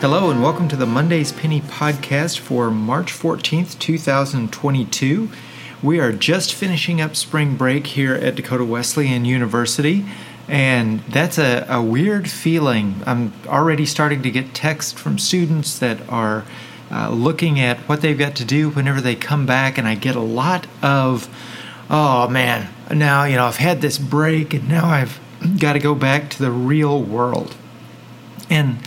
Hello, and welcome to the Monday's Penny podcast for March 14th, 2022. We are just finishing up spring break here at Dakota Wesleyan University, and that's a, a weird feeling. I'm already starting to get texts from students that are uh, looking at what they've got to do whenever they come back, and I get a lot of, oh man, now, you know, I've had this break, and now I've got to go back to the real world. And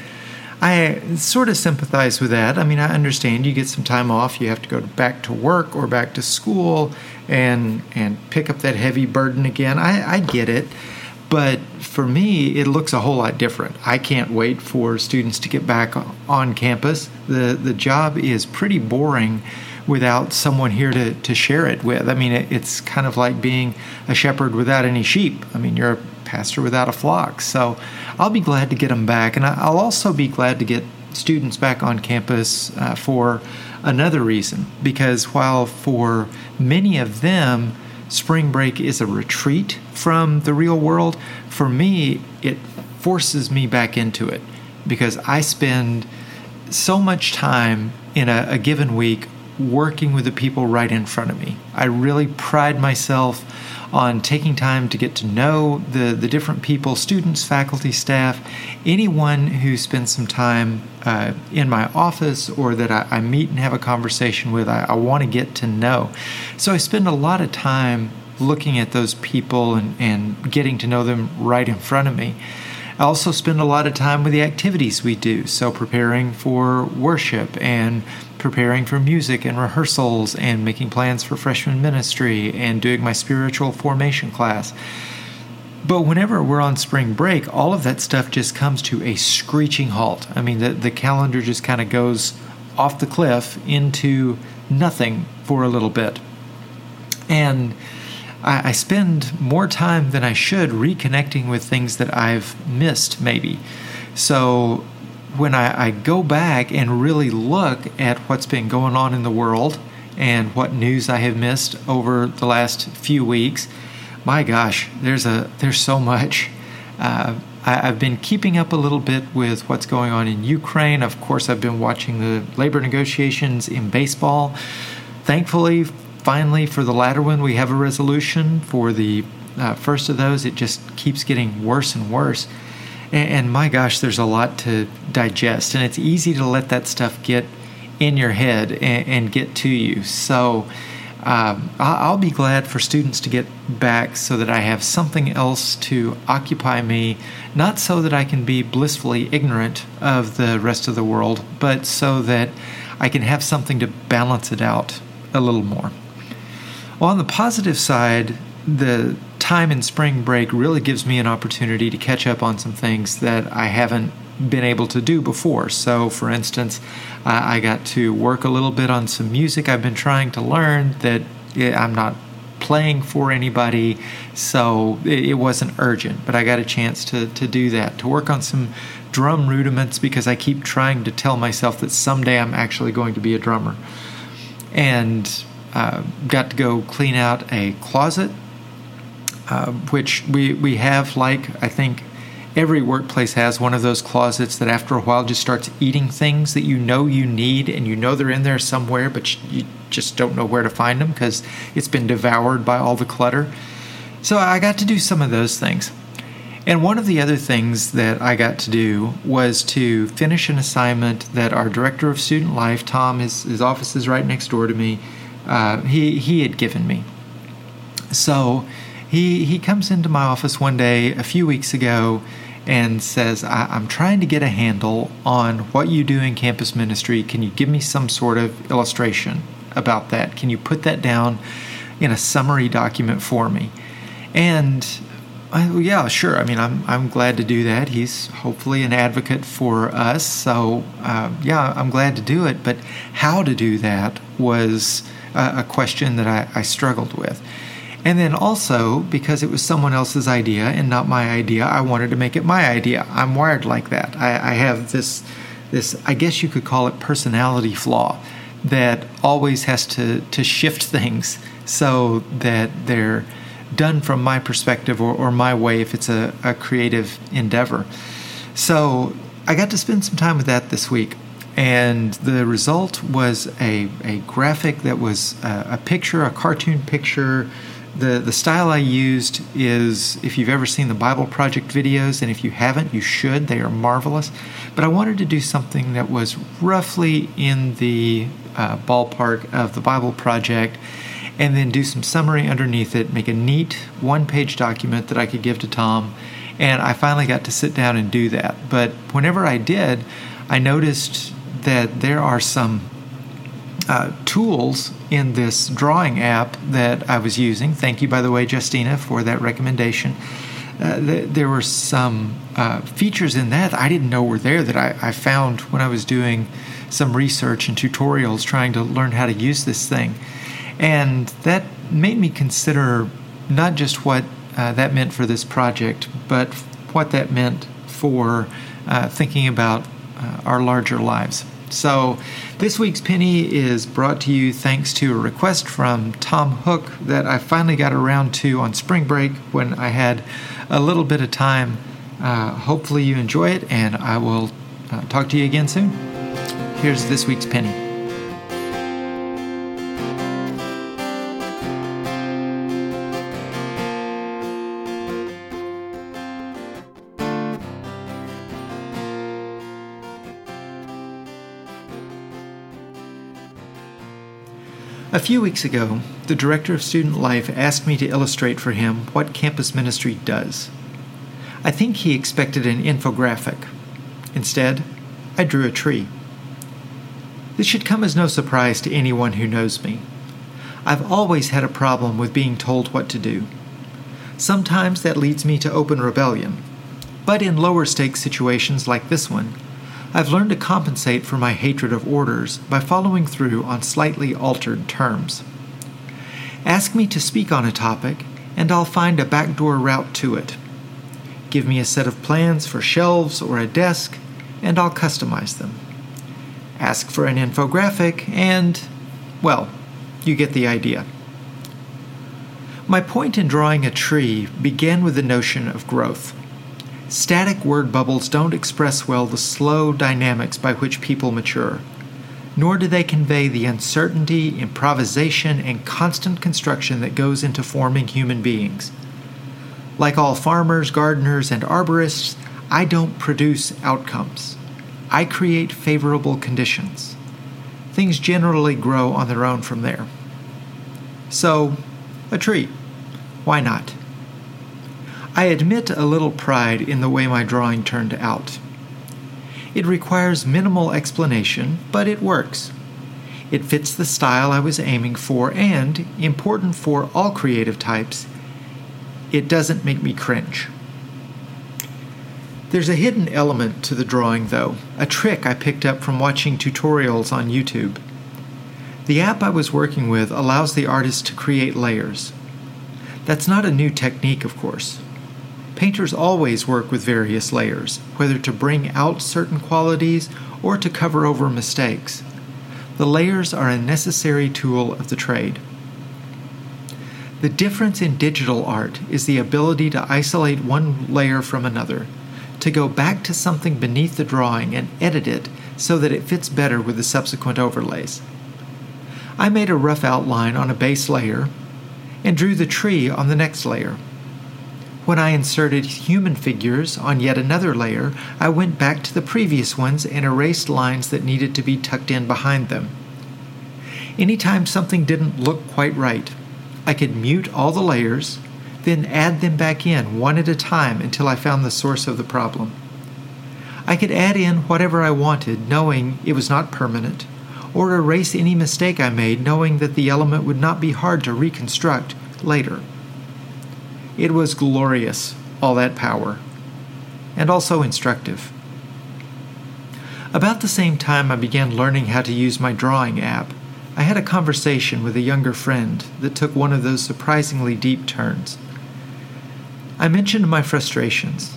I sort of sympathize with that. I mean, I understand you get some time off, you have to go back to work or back to school and and pick up that heavy burden again. I, I get it. But for me, it looks a whole lot different. I can't wait for students to get back on campus. The the job is pretty boring without someone here to, to share it with. I mean, it, it's kind of like being a shepherd without any sheep. I mean, you're a pastor without a flock. So I'll be glad to get them back. And I'll also be glad to get students back on campus uh, for another reason. Because while for many of them, spring break is a retreat from the real world, for me, it forces me back into it because I spend so much time in a, a given week working with the people right in front of me. I really pride myself on taking time to get to know the, the different people, students, faculty, staff, anyone who spends some time uh, in my office or that I, I, meet and have a conversation with, I, I want to get to know. So I spend a lot of time looking at those people and, and getting to know them right in front of me. I also spend a lot of time with the activities we do, so preparing for worship and preparing for music and rehearsals and making plans for freshman ministry and doing my spiritual formation class. But whenever we're on spring break, all of that stuff just comes to a screeching halt. I mean, the, the calendar just kind of goes off the cliff into nothing for a little bit. And I, I spend more time than I should reconnecting with things that I've missed, maybe. So when I, I, go back and really look at what's been going on in the world and what news I have missed over the last few weeks, my gosh, there's a there's so much. Uh, I, have been keeping up a little bit with what's going on in Ukraine. Of course, I've been watching the labor negotiations in baseball. Thankfully, finally, for the latter one, we have a resolution. For the uh, first of those, it just keeps getting worse and worse. And, and my gosh, there's a lot to digest, and it's easy to let that stuff get in your head and, and get to you. So um, I'll be glad for students to get back so that I have something else to occupy me, not so that I can be blissfully ignorant of the rest of the world, but so that I can have something to balance it out a little more. Well, on the positive side, the time in spring break really gives me an opportunity to catch up on some things that I haven't been able to do before. So, for instance, I got to work a little bit on some music I've been trying to learn that I'm not playing for anybody, so it wasn't urgent, but I got a chance to, to do that, to work on some drum rudiments because I keep trying to tell myself that someday I'm actually going to be a drummer. And uh, got to go clean out a closet uh, which we, we have like I think every workplace has one of those closets that after a while just starts eating things that you know you need and you know they're in there somewhere but you just don't know where to find them because it's been devoured by all the clutter. So i got to do some of those things. And one of the other things that i got to do was to finish an assignment that our director of student life tom his, his office is right next door to me uh, he, he had given me. So he he comes into my office one day a few weeks ago and says, I, am trying to get a handle on what you do in campus ministry. Can you give me some sort of illustration about that? Can you put that down in a summary document for me? And I, yeah, sure. I mean, I'm I'm glad to do that. He's hopefully an advocate for us, so uh, yeah, I'm glad to do it. But how to do that was a, a question that I, I struggled with. And then also, because it was someone else's idea and not my idea, I wanted to make it my idea. I'm wired like that. I, I have this, this, I guess you could call it personality flaw that always has to, to shift things so that they're done from my perspective or, or my way if it's a, a creative endeavor. So I got to spend some time with that this week. And the result was a, a graphic that was a, a picture, a cartoon picture. The, the style I used is if you've ever seen the Bible Project videos, and if you haven't, you should. They are marvelous. But I wanted to do something that was roughly in the uh, ballpark of the Bible Project and then do some summary underneath it, make a neat one page document that I could give to Tom. And I finally got to sit down and do that. But whenever I did, I noticed that there are some uh, tools in this drawing app that I was using. Thank you, by the way, Justina, for that recommendation. Uh, th- there were some uh, features in that, I didn't know were there that I, I found when I was doing some research and tutorials trying to learn how to use this thing. And that made me consider not just what uh, that meant for this project, but what that meant for uh, thinking about uh, our larger lives. So, this week's penny is brought to you thanks to a request from Tom Hook that I finally got around to on spring break when I had a little bit of time. Uh, hopefully, you enjoy it, and I will uh, talk to you again soon. Here's this week's penny. A few weeks ago, the Director of Student Life asked me to illustrate for him what campus ministry does. I think he expected an infographic. Instead, I drew a tree. This should come as no surprise to anyone who knows me. I've always had a problem with being told what to do. Sometimes that leads me to open rebellion, but in lower stakes situations like this one, I've learned to compensate for my hatred of orders by following through on slightly altered terms. Ask me to speak on a topic, and I'll find a backdoor route to it. Give me a set of plans for shelves or a desk, and I'll customize them. Ask for an infographic, and, well, you get the idea. My point in drawing a tree began with the notion of growth. Static word bubbles don't express well the slow dynamics by which people mature, nor do they convey the uncertainty, improvisation, and constant construction that goes into forming human beings. Like all farmers, gardeners, and arborists, I don't produce outcomes. I create favorable conditions. Things generally grow on their own from there. So, a tree. Why not? I admit a little pride in the way my drawing turned out. It requires minimal explanation, but it works. It fits the style I was aiming for, and, important for all creative types, it doesn't make me cringe. There's a hidden element to the drawing, though, a trick I picked up from watching tutorials on YouTube. The app I was working with allows the artist to create layers. That's not a new technique, of course. Painters always work with various layers, whether to bring out certain qualities or to cover over mistakes. The layers are a necessary tool of the trade. The difference in digital art is the ability to isolate one layer from another, to go back to something beneath the drawing and edit it so that it fits better with the subsequent overlays. I made a rough outline on a base layer and drew the tree on the next layer. When I inserted human figures on yet another layer, I went back to the previous ones and erased lines that needed to be tucked in behind them. Anytime something didn't look quite right, I could mute all the layers, then add them back in one at a time until I found the source of the problem. I could add in whatever I wanted, knowing it was not permanent, or erase any mistake I made, knowing that the element would not be hard to reconstruct later. It was glorious, all that power, and also instructive. About the same time I began learning how to use my drawing app, I had a conversation with a younger friend that took one of those surprisingly deep turns. I mentioned my frustrations,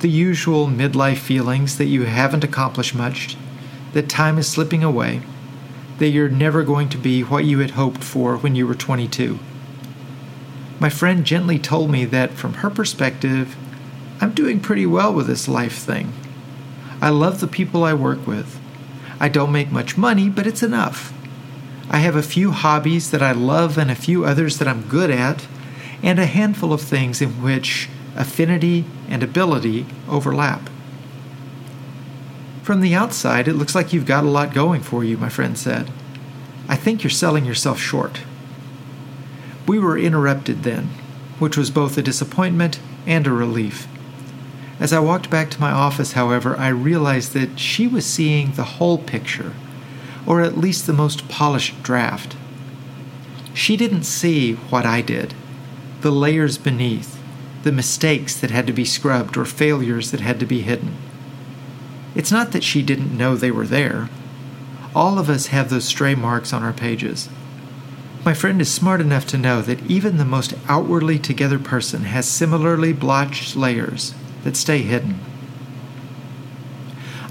the usual midlife feelings that you haven't accomplished much, that time is slipping away, that you're never going to be what you had hoped for when you were 22. My friend gently told me that from her perspective, I'm doing pretty well with this life thing. I love the people I work with. I don't make much money, but it's enough. I have a few hobbies that I love and a few others that I'm good at, and a handful of things in which affinity and ability overlap. From the outside, it looks like you've got a lot going for you, my friend said. I think you're selling yourself short. We were interrupted then, which was both a disappointment and a relief. As I walked back to my office, however, I realized that she was seeing the whole picture, or at least the most polished draft. She didn't see what I did the layers beneath, the mistakes that had to be scrubbed, or failures that had to be hidden. It's not that she didn't know they were there. All of us have those stray marks on our pages. My friend is smart enough to know that even the most outwardly together person has similarly blotched layers that stay hidden.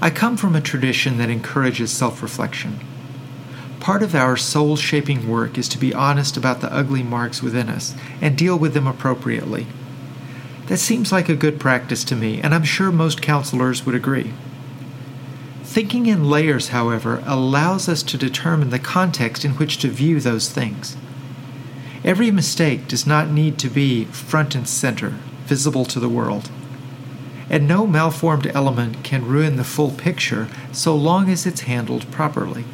I come from a tradition that encourages self reflection. Part of our soul shaping work is to be honest about the ugly marks within us and deal with them appropriately. That seems like a good practice to me, and I'm sure most counselors would agree. Thinking in layers, however, allows us to determine the context in which to view those things. Every mistake does not need to be front and center, visible to the world. And no malformed element can ruin the full picture so long as it's handled properly.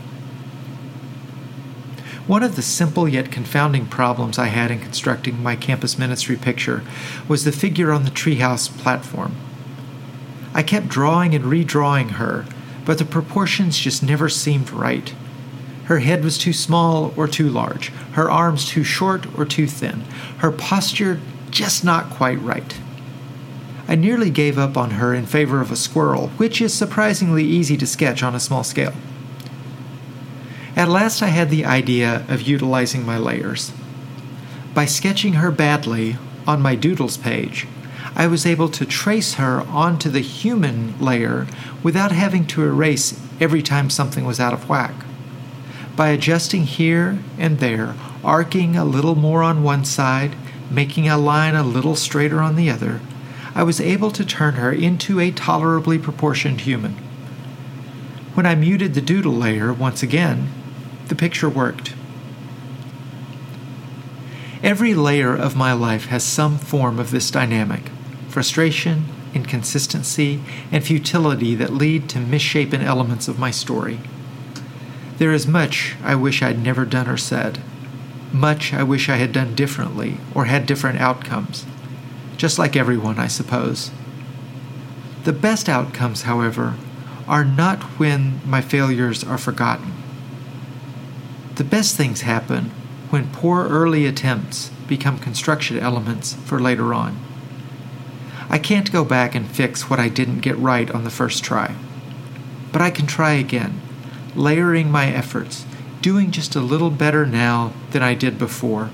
One of the simple yet confounding problems I had in constructing my campus ministry picture was the figure on the treehouse platform. I kept drawing and redrawing her but the proportions just never seemed right. Her head was too small or too large, her arms too short or too thin, her posture just not quite right. I nearly gave up on her in favor of a squirrel, which is surprisingly easy to sketch on a small scale. At last, I had the idea of utilizing my layers. By sketching her badly on my doodles page, I was able to trace her onto the human layer without having to erase every time something was out of whack. By adjusting here and there, arcing a little more on one side, making a line a little straighter on the other, I was able to turn her into a tolerably proportioned human. When I muted the doodle layer once again, the picture worked. Every layer of my life has some form of this dynamic frustration, inconsistency, and futility that lead to misshapen elements of my story. There is much I wish I'd never done or said, much I wish I had done differently or had different outcomes, just like everyone, I suppose. The best outcomes, however, are not when my failures are forgotten. The best things happen when poor early attempts become construction elements for later on. I can't go back and fix what I didn't get right on the first try. But I can try again, layering my efforts, doing just a little better now than I did before.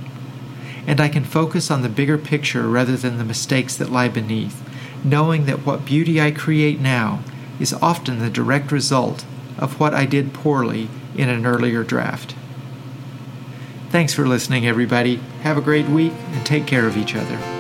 And I can focus on the bigger picture rather than the mistakes that lie beneath, knowing that what beauty I create now is often the direct result of what I did poorly in an earlier draft. Thanks for listening, everybody. Have a great week and take care of each other.